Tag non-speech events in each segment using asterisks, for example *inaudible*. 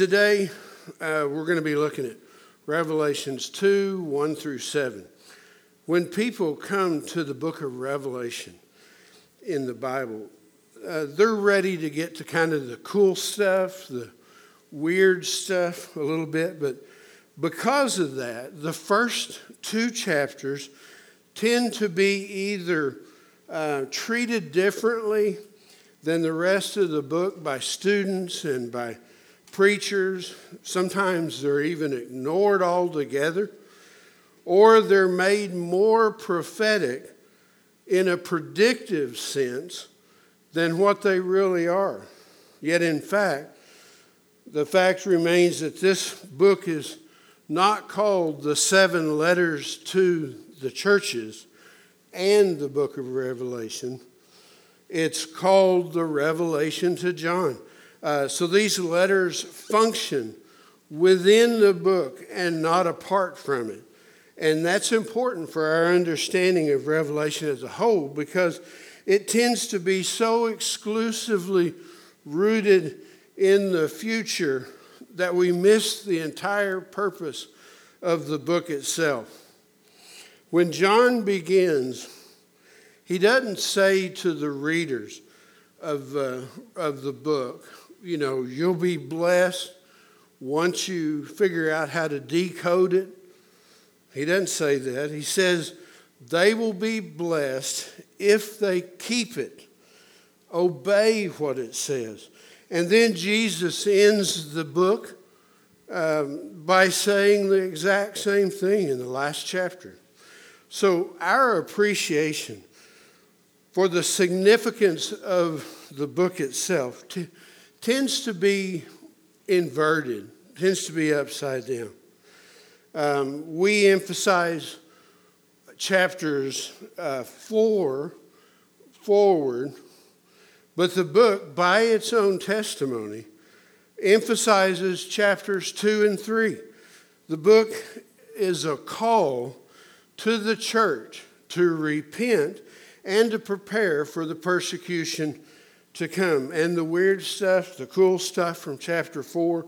today uh, we're going to be looking at Revelations 2 1 through 7. When people come to the book of Revelation in the Bible, uh, they're ready to get to kind of the cool stuff, the weird stuff a little bit, but because of that, the first two chapters tend to be either uh, treated differently than the rest of the book by students and by preachers. Sometimes they're even ignored altogether, or they're made more prophetic in a predictive sense than what they really are. Yet, in fact, the fact remains that this book is not called the seven letters to the churches and the book of Revelation. It's called the Revelation to John. Uh, so these letters function within the book and not apart from it. And that's important for our understanding of Revelation as a whole because it tends to be so exclusively rooted in the future that we miss the entire purpose of the book itself. When John begins, he doesn't say to the readers of, uh, of the book, you know, you'll be blessed once you figure out how to decode it. He doesn't say that. He says they will be blessed if they keep it, obey what it says. And then Jesus ends the book um, by saying the exact same thing in the last chapter. So, our appreciation for the significance of the book itself t- tends to be inverted, tends to be upside down. Um, we emphasize chapters uh, four forward, but the book, by its own testimony, emphasizes chapters two and three. The book is a call to the church to repent and to prepare for the persecution to come. And the weird stuff, the cool stuff from chapter 4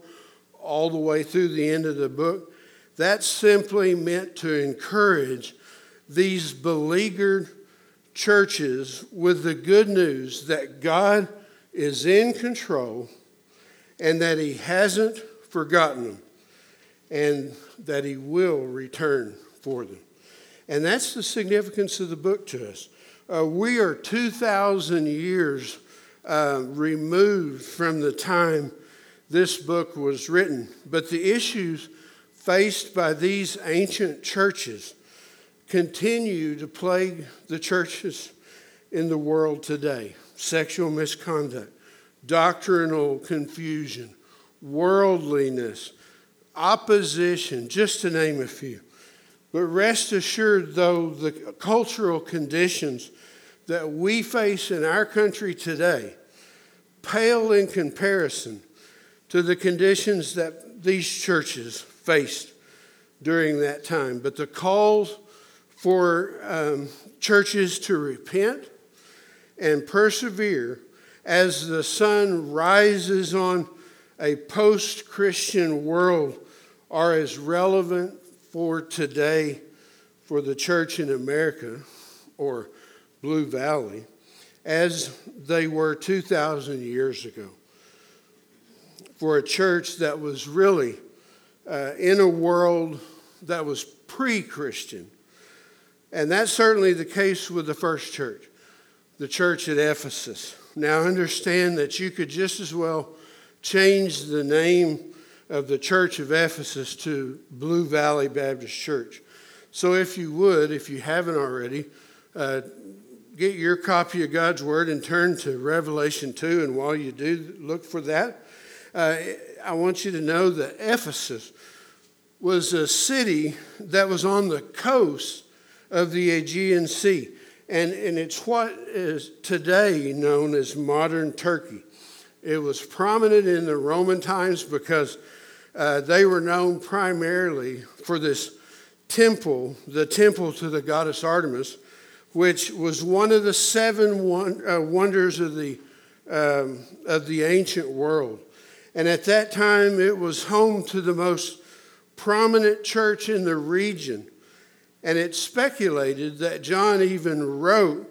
all the way through the end of the book, that's simply meant to encourage these beleaguered churches with the good news that God is in control and that He hasn't forgotten them and that He will return for them. And that's the significance of the book to us. Uh, we are 2,000 years uh, removed from the time this book was written. But the issues faced by these ancient churches continue to plague the churches in the world today sexual misconduct, doctrinal confusion, worldliness, opposition, just to name a few. But rest assured, though, the cultural conditions that we face in our country today pale in comparison to the conditions that these churches faced during that time. But the calls for um, churches to repent and persevere as the sun rises on a post Christian world are as relevant for today for the church in America or Blue Valley as they were 2,000 years ago. For a church that was really uh, in a world that was pre Christian. And that's certainly the case with the first church, the church at Ephesus. Now, understand that you could just as well change the name of the church of Ephesus to Blue Valley Baptist Church. So, if you would, if you haven't already, uh, get your copy of God's Word and turn to Revelation 2. And while you do look for that, uh, I want you to know that Ephesus was a city that was on the coast of the Aegean Sea. And, and it's what is today known as modern Turkey. It was prominent in the Roman times because uh, they were known primarily for this temple, the temple to the goddess Artemis, which was one of the seven uh, wonders of the, um, of the ancient world. And at that time, it was home to the most prominent church in the region. And it's speculated that John even wrote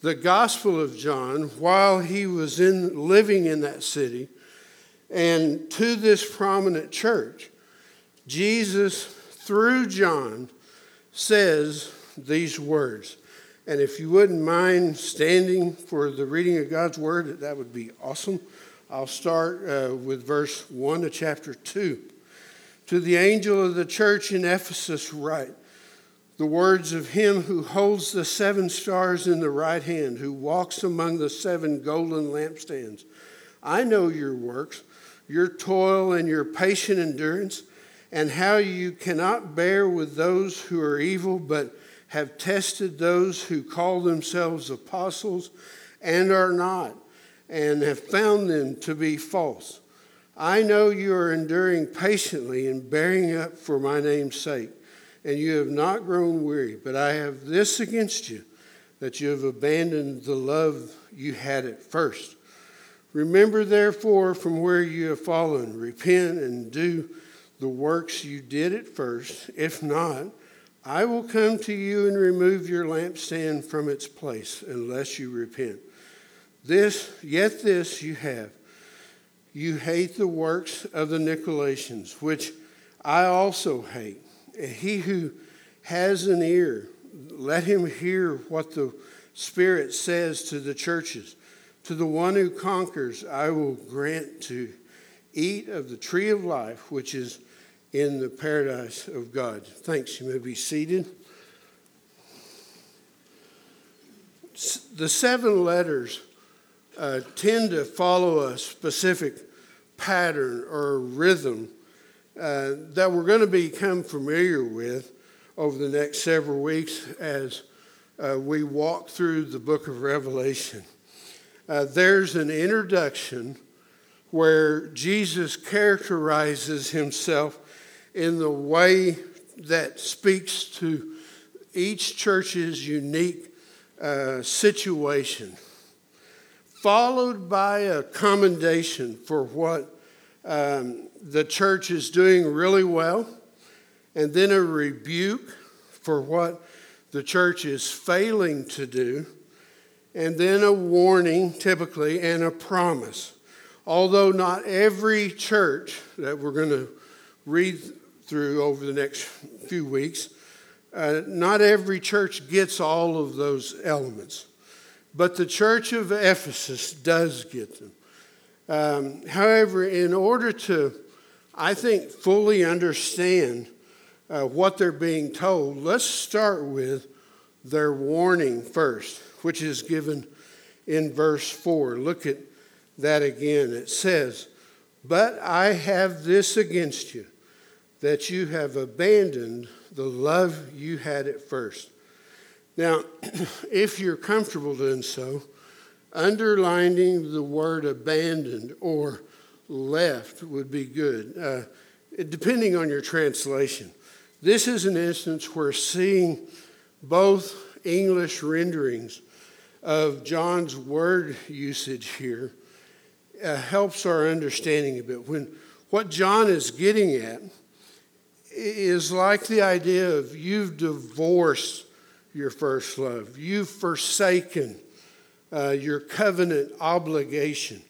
the Gospel of John while he was in, living in that city. And to this prominent church, Jesus, through John, says these words. And if you wouldn't mind standing for the reading of God's word, that would be awesome. I'll start uh, with verse 1 of chapter 2. To the angel of the church in Ephesus, write the words of him who holds the seven stars in the right hand, who walks among the seven golden lampstands. I know your works, your toil, and your patient endurance, and how you cannot bear with those who are evil, but have tested those who call themselves apostles and are not, and have found them to be false. I know you are enduring patiently and bearing up for my name's sake, and you have not grown weary. But I have this against you, that you have abandoned the love you had at first. Remember, therefore, from where you have fallen, repent and do the works you did at first. If not, I will come to you and remove your lampstand from its place unless you repent. This, yet this you have. You hate the works of the Nicolaitans, which I also hate. He who has an ear, let him hear what the Spirit says to the churches. To the one who conquers, I will grant to eat of the tree of life, which is in the paradise of God. Thanks. You may be seated. The seven letters uh, tend to follow a specific pattern or rhythm uh, that we're going to become familiar with over the next several weeks as uh, we walk through the book of Revelation. Uh, there's an introduction where Jesus characterizes himself in the way that speaks to each church's unique uh, situation, followed by a commendation for what um, the church is doing really well, and then a rebuke for what the church is failing to do, and then a warning, typically, and a promise. Although not every church that we're going to read through over the next few weeks. Uh, not every church gets all of those elements, but the church of Ephesus does get them. Um, however, in order to, I think, fully understand uh, what they're being told, let's start with their warning first, which is given in verse 4. Look at that again. It says, But I have this against you that you have abandoned the love you had at first. Now, *clears throat* if you're comfortable doing so, underlining the word abandoned or left would be good, uh, depending on your translation. This is an instance where seeing both English renderings of John's word usage here uh, helps our understanding a bit. When what John is getting at is like the idea of you've divorced your first love, you've forsaken uh, your covenant obligation,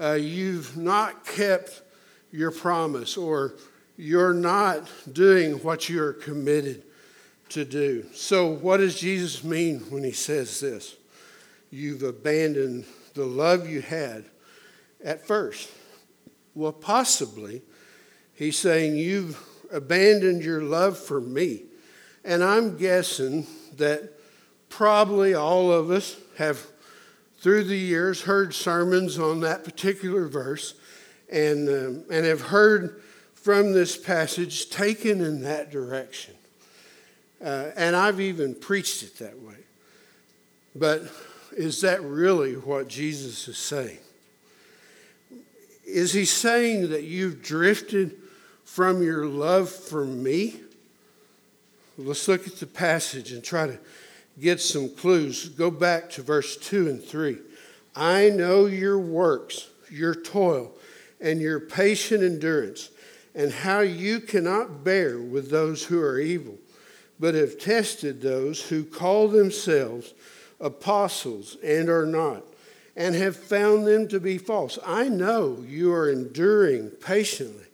uh, you've not kept your promise, or you're not doing what you're committed to do. So, what does Jesus mean when he says this? You've abandoned the love you had at first. Well, possibly, he's saying you've abandoned your love for me. And I'm guessing that probably all of us have, through the years, heard sermons on that particular verse and, um, and have heard from this passage taken in that direction. Uh, and I've even preached it that way. But is that really what Jesus is saying? Is he saying that you've drifted from your love for me? Let's look at the passage and try to get some clues. Go back to verse 2 and 3. I know your works, your toil, and your patient endurance, and how you cannot bear with those who are evil, but have tested those who call themselves apostles and are not, and have found them to be false. I know you are enduring patiently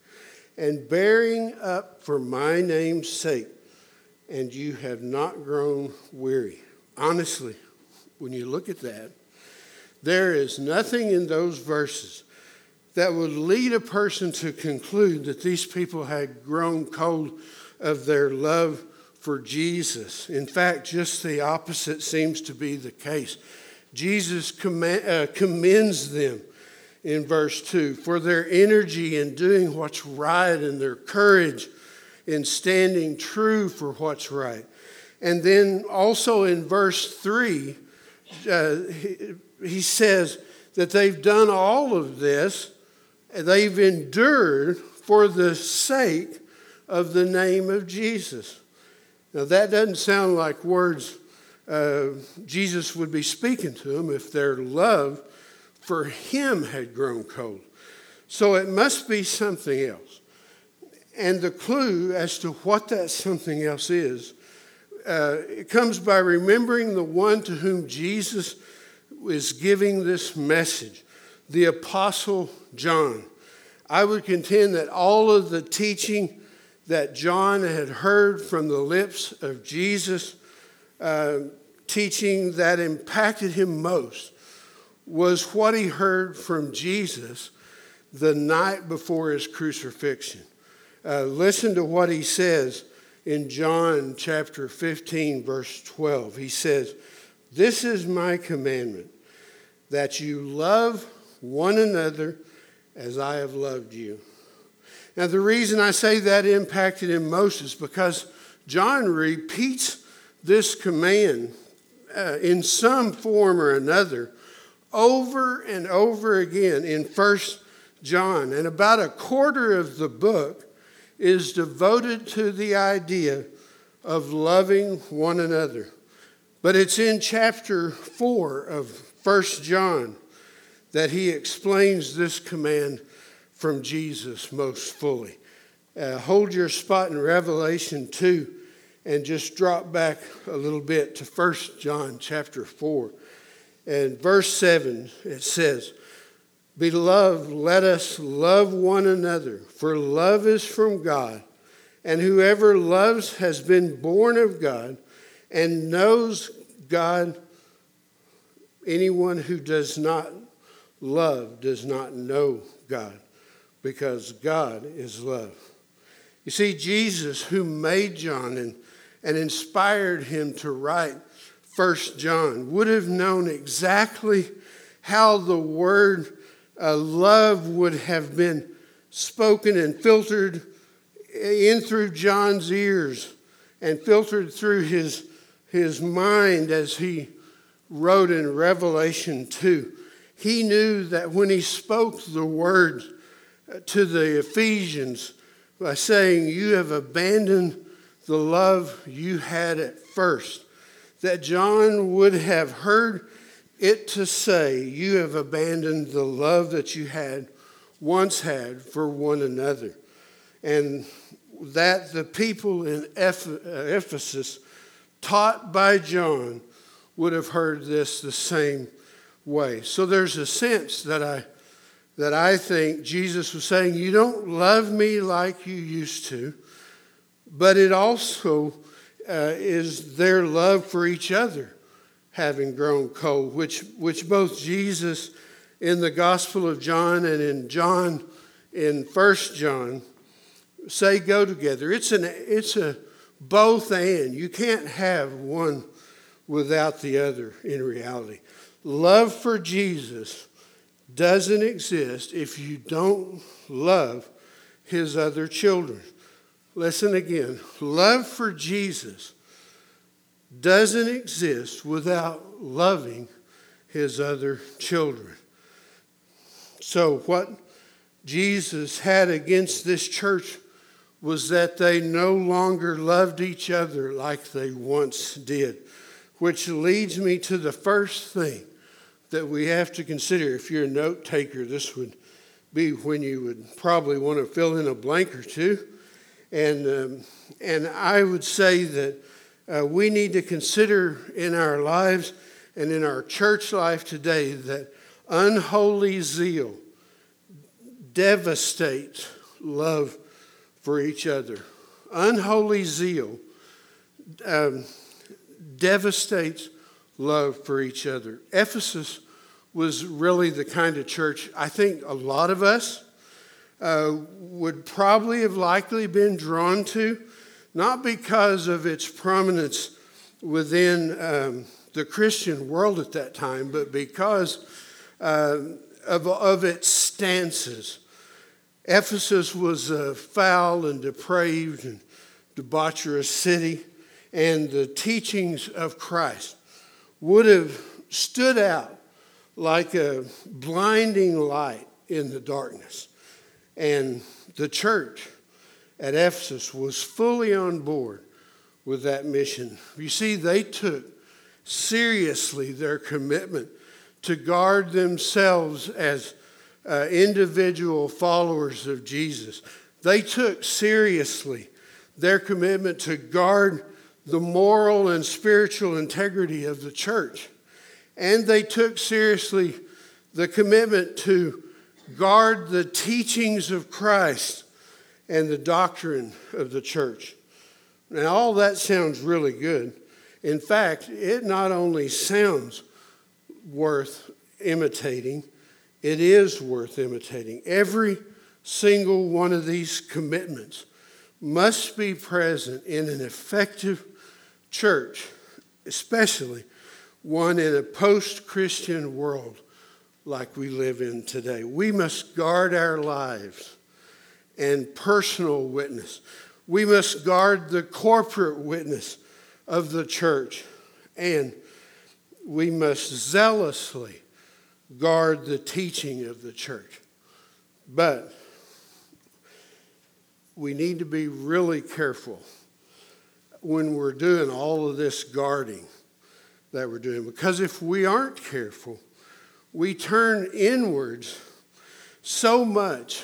and bearing up for my name's sake, and you have not grown weary. Honestly, when you look at that, there is nothing in those verses that would lead a person to conclude that these people had grown cold of their love for Jesus. In fact, just the opposite seems to be the case. Jesus uh, commends them in verse 2 for their energy in doing what's right and their courage in standing true for what's right. And then also in verse 3, uh, he, he says that they've done all of this, they've endured for the sake of the name of Jesus. Now, that doesn't sound like words uh, Jesus would be speaking to them if their love for him had grown cold. So it must be something else. And the clue as to what that something else is, uh, it comes by remembering the one to whom Jesus is giving this message, the Apostle John. I would contend that all of the teaching that John had heard from the lips of Jesus, uh, teaching that impacted him most, was what he heard from Jesus the night before his crucifixion. Uh, listen to what he says in John chapter 15, verse 12. He says, This is my commandment, that you love one another as I have loved you. Now, the reason I say that impacted him most is because John repeats this command uh, in some form or another over and over again in First John. And about a quarter of the book is devoted to the idea of loving one another. But it's in chapter 4 of First John that he explains this command from Jesus most fully. Uh, hold your spot in Revelation 2 and just drop back a little bit to 1 John chapter 4. And verse 7, it says, Beloved, let us love one another, for love is from God. And whoever loves has been born of God and knows God. Anyone who does not love does not know God, because God is love. You see, Jesus, who made John and, and inspired him to write First John, would have known exactly how the word uh, love would have been spoken and filtered in through John's ears and filtered through his, his mind as he wrote in Revelation 2. He knew that when he spoke the word to the Ephesians by saying, You have abandoned the love you had at first, that John would have heard it to say, You have abandoned the love that you had once had for one another. And that the people in uh, Ephesus, taught by John, would have heard this the same way. So there's a sense that I, that I think Jesus was saying, You don't love me like you used to, but it also uh, is their love for each other having grown cold, which, which both Jesus in the Gospel of John and in John in First John say go together. It's, an, it's a both and. You can't have one without the other in reality. Love for Jesus doesn't exist if you don't love his other children. Listen again. Love for Jesus doesn't exist without loving his other children. So, what Jesus had against this church was that they no longer loved each other like they once did, which leads me to the first thing that we have to consider. If you're a note taker, this would be when you would probably want to fill in a blank or two. And, um, and I would say that uh, we need to consider in our lives and in our church life today that unholy zeal devastates love for each other. Unholy zeal um, devastates love for each other. Ephesus was really the kind of church I think a lot of us uh, would probably have likely been drawn to, not because of its prominence within um, the Christian world at that time, but because uh, of, of its stances. Ephesus was a foul and depraved and debaucherous city, and the teachings of Christ would have stood out like a blinding light in the darkness. And the church at Ephesus was fully on board with that mission. You see, they took seriously their commitment to guard themselves as uh, individual followers of Jesus. They took seriously their commitment to guard the moral and spiritual integrity of the church. And they took seriously the commitment to guard the teachings of Christ and the doctrine of the church. Now, all that sounds really good. In fact, it not only sounds worth imitating, it is worth imitating. Every single one of these commitments must be present in an effective church, especially one in a post Christian world like we live in today. We must guard our lives and personal witness. We must guard the corporate witness of the church. And we must zealously guard the teaching of the church. But we need to be really careful when we're doing all of this guarding that we're doing. Because if we aren't careful, we turn inwards so much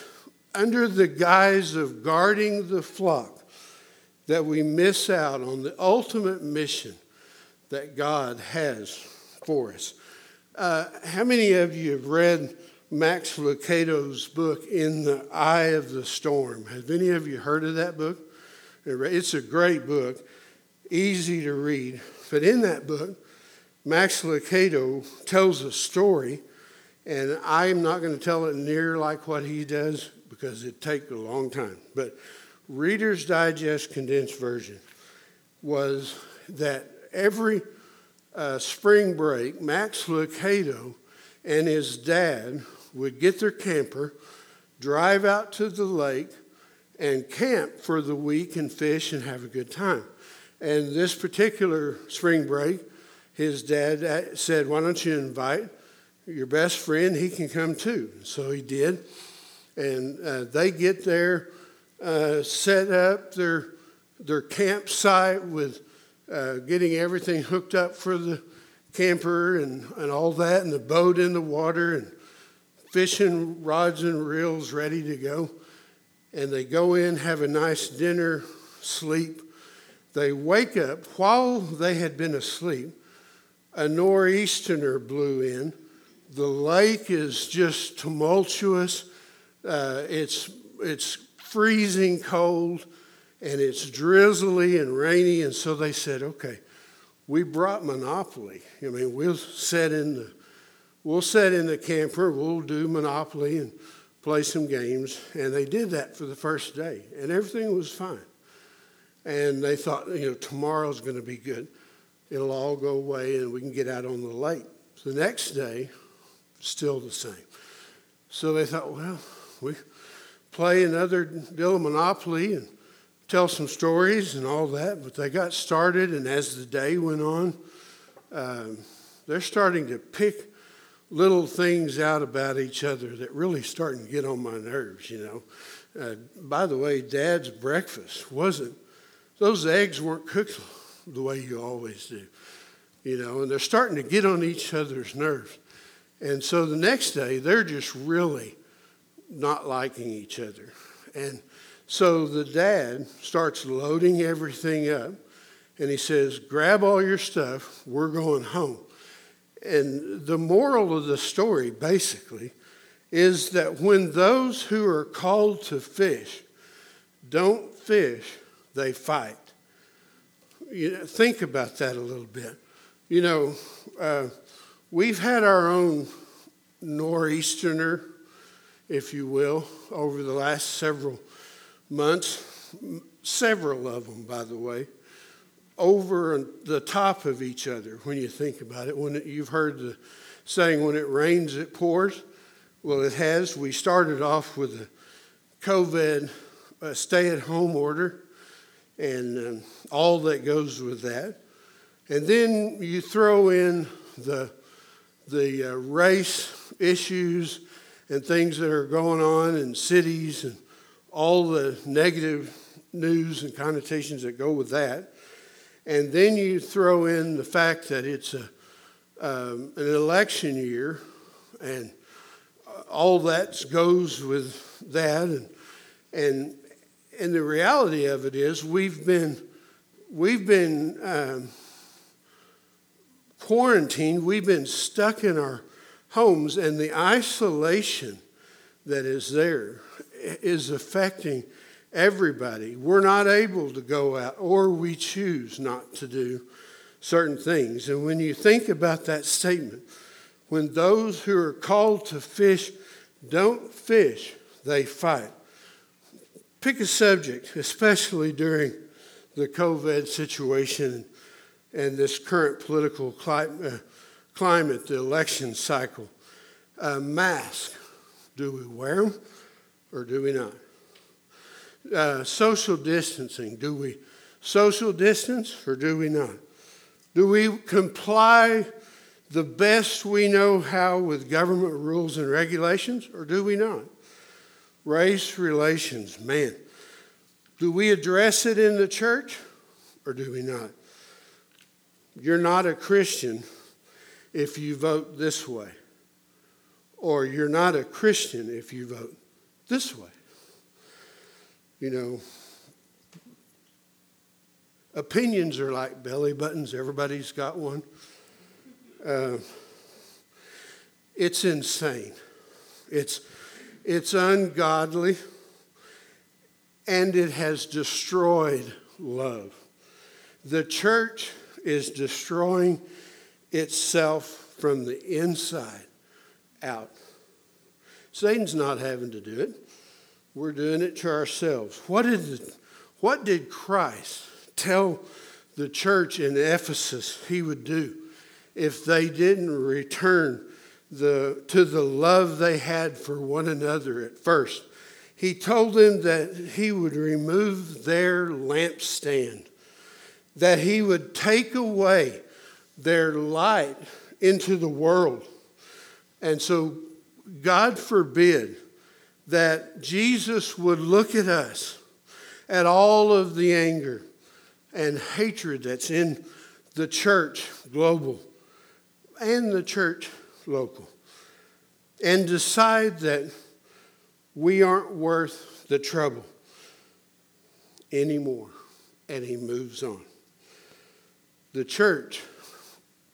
under the guise of guarding the flock that we miss out on the ultimate mission that God has for us. Uh, how many of you have read Max Lucado's book, In the Eye of the Storm? Have any of you heard of that book? It's a great book, easy to read. But in that book, Max Lucado tells a story, and I'm not going to tell it near like what he does because it'd take a long time. But Reader's Digest condensed version was that every uh, spring break, Max Lucado and his dad would get their camper, drive out to the lake, and camp for the week and fish and have a good time. And this particular spring break, his dad uh, said, Why don't you invite your best friend? He can come too. So he did. And uh, they get there uh, set up their, their campsite with uh, getting everything hooked up for the camper and, and all that, and the boat in the water, and fishing rods and reels ready to go. And they go in, have a nice dinner, sleep. They wake up while they had been asleep. A nor'easter blew in. The lake is just tumultuous. Uh, it's, it's freezing cold and it's drizzly and rainy. And so they said, okay, we brought Monopoly. I mean, we'll set in the, we'll set in the camper, we'll do Monopoly and play some games. And they did that for the first day, and everything was fine. And they thought, you know, tomorrow's going to be good. It'll all go away and we can get out on the lake. So the next day, still the same. So they thought, well, we, play another deal of Monopoly and tell some stories and all that. But they got started, and as the day went on, um, they're starting to pick little things out about each other that really starting to get on my nerves, you know. Uh, by the way, Dad's breakfast wasn't, those eggs weren't cooked the way you always do, you know, and they're starting to get on each other's nerves. And so the next day, they're just really not liking each other. And so the dad starts loading everything up and he says, Grab all your stuff, we're going home. And the moral of the story, basically, is that when those who are called to fish don't fish, they fight. You know, think about that a little bit. You know, uh, we've had our own nor'easterner, if you will, over the last several months, several of them, by the way, over the top of each other when you think about it. When it, you've heard the saying, when it rains, it pours. Well, it has. We started off with a COVID uh, stay at home order and um, all that goes with that. And then you throw in the, the uh, race issues and things that are going on in cities and all the negative news and connotations that go with that. And then you throw in the fact that it's a, um, an election year and all that goes with that. And, and, and the reality of it is we've been, we've been um, quarantined, we've been stuck in our homes, and the isolation that is there is affecting everybody. We're not able to go out, or we choose not to do certain things. And when you think about that statement, when those who are called to fish don't fish, they fight. Pick a subject, especially during the COVID situation and this current political uh, climate, the election cycle. A mask, do we wear them? or do we not? Uh, social distancing, do we social distance or do we not? Do we comply the best we know how with government rules and regulations or do we not? Race relations, man. Do we address it in the church or do we not? You're not a Christian if you vote this way, or you're not a Christian if you vote this way. You know, opinions are like belly buttons, everybody's got one. Uh, it's insane. It's, it's ungodly, and it has destroyed love. The church is destroying itself from the inside out. Satan's not having to do it. We're doing it to ourselves. What did, what did Christ tell the church in Ephesus he would do if they didn't return the, to the love they had for one another at first? He told them that he would remove their lampstand, that he would take away their light into the world. And so God forbid that Jesus would look at us, at all of the anger and hatred that's in the church global and the church local, and decide that we aren't worth the trouble anymore. And he moves on. The church,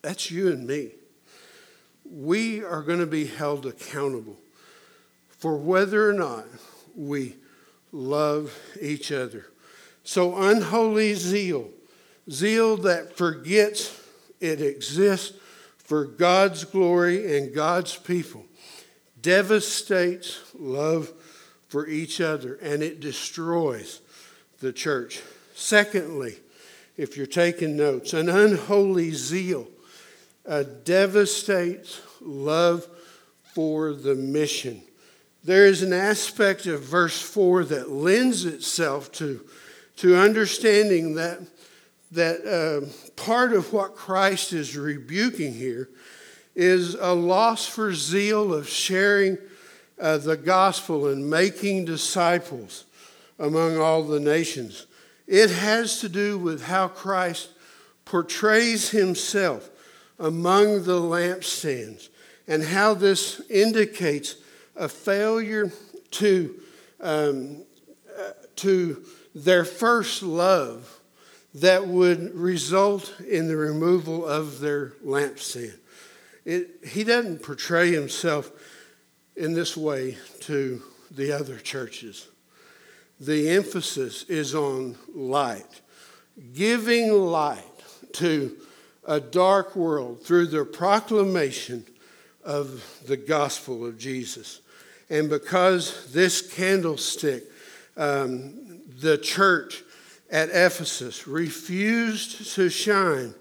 that's you and me we are going to be held accountable for whether or not we love each other. So, unholy zeal, zeal that forgets it exists for God's glory and God's people, devastates love for each other and it destroys the church. Secondly, if you're taking notes, an unholy zeal uh, devastates love for the mission. There is an aspect of verse 4 that lends itself to, to understanding that, that uh, part of what Christ is rebuking here is a loss for zeal of sharing uh, the gospel and making disciples among all the nations. It has to do with how Christ portrays himself among the lampstands and how this indicates a failure to, um, uh, to their first love that would result in the removal of their lampstand. It, he doesn't portray himself in this way to the other churches. The emphasis is on light, giving light to a dark world through the proclamation of the gospel of Jesus. And because this candlestick, um, the church at Ephesus refused to shine,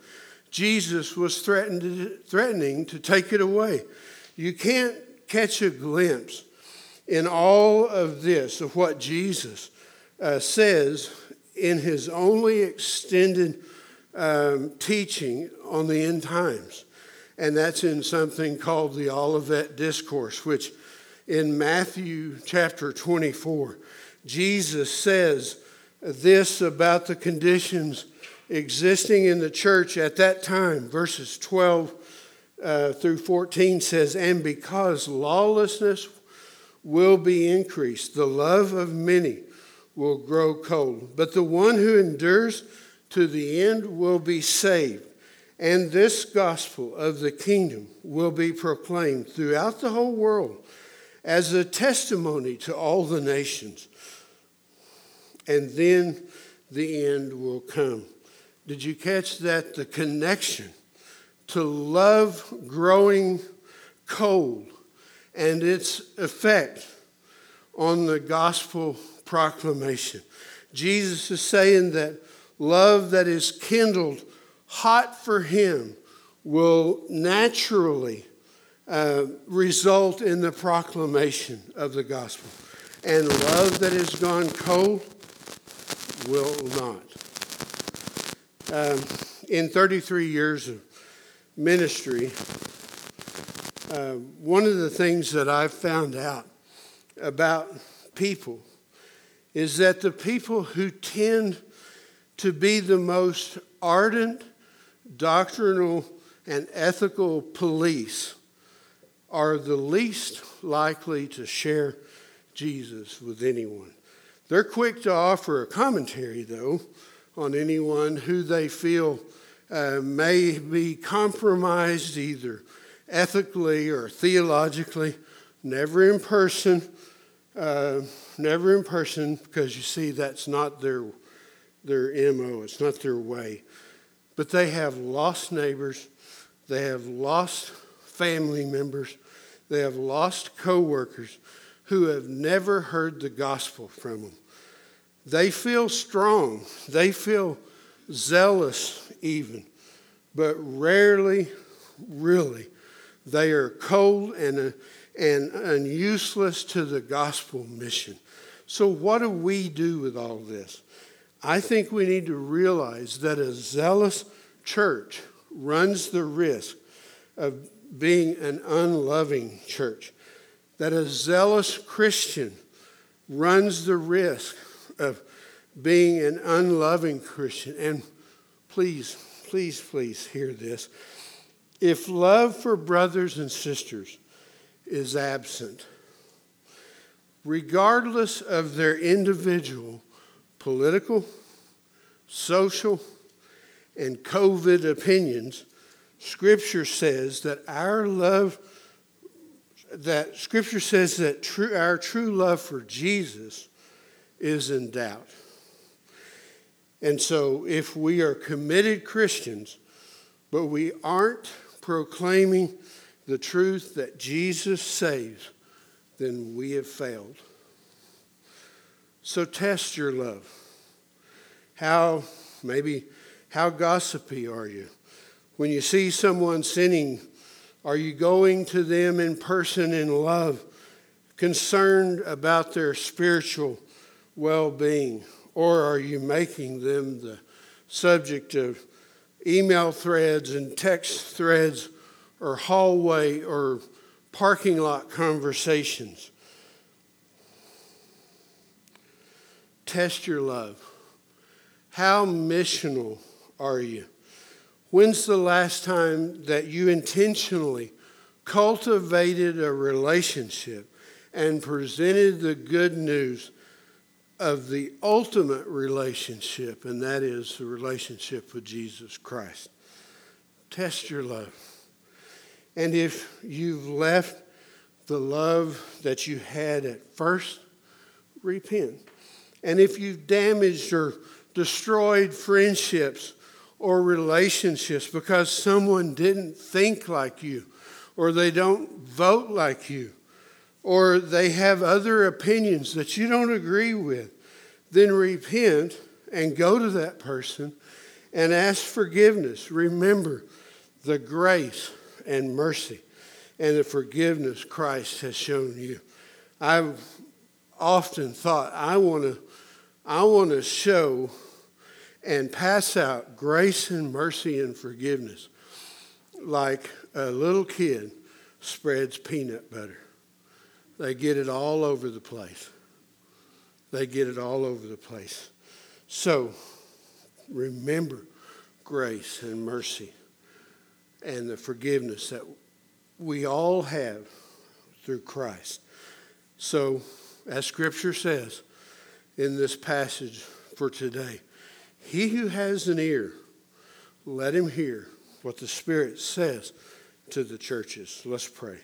Jesus was threatening to take it away. You can't catch a glimpse in all of this of what Jesus uh, says in his only extended um, teaching on the end times. And that's in something called the Olivet Discourse, which in Matthew chapter 24, Jesus says this about the conditions existing in the church at that time. Verses 12 uh, through 14 says, And because lawlessness will be increased, the love of many will grow cold. But the one who endures to the end will be saved. And this gospel of the kingdom will be proclaimed throughout the whole world as a testimony to all the nations. And then the end will come. Did you catch that? The connection to love growing cold and its effect on the gospel proclamation. Jesus is saying that love that is kindled hot for him will naturally uh, result in the proclamation of the gospel. And love that has gone cold will not. Um, in 33 years of ministry, uh, one of the things that I've found out about people is that the people who tend to be the most ardent, doctrinal, and ethical police are the least likely to share Jesus with anyone. They're quick to offer a commentary, though, on anyone who they feel uh, may be compromised either ethically or theologically, never in person, uh, never in person, because you see, that's not their their MO, it's not their way. But they have lost neighbors, they have lost family members, they have lost coworkers who have never heard the gospel from them. They feel strong, they feel zealous even, but rarely, really, they are cold and, uh, and, and useless to the gospel mission. So, what do we do with all this? I think we need to realize that a zealous church runs the risk of being an unloving church, that a zealous Christian runs the risk of being an unloving Christian. And please, please, please hear this. If love for brothers and sisters is absent, regardless of their individual political, social, and COVID opinions, Scripture says that our love, that Scripture says that true, our true love for Jesus is in doubt. And so, if we are committed Christians, but we aren't proclaiming the truth that Jesus saves, then we have failed. So test your love. How, maybe, how gossipy are you? When you see someone sinning, are you going to them in person in love, concerned about their spiritual well being? Or are you making them the subject of email threads and text threads or hallway or parking lot conversations? Test your love. How missional are you? When's the last time that you intentionally cultivated a relationship and presented the good news of the ultimate relationship, and that is the relationship with Jesus Christ. Test your love. And if you've left the love that you had at first, repent. And if you've damaged or destroyed friendships or relationships because someone didn't think like you, or they don't vote like you, or they have other opinions that you don't agree with, then repent and go to that person and ask forgiveness. Remember the grace and mercy and the forgiveness Christ has shown you. I've often thought I want to I want to show and pass out grace and mercy and forgiveness like a little kid spreads peanut butter. They get it all over the place. They get it all over the place. So remember grace and mercy and the forgiveness that we all have through Christ. So, as Scripture says in this passage for today, he who has an ear, let him hear what the Spirit says to the churches. Let's pray.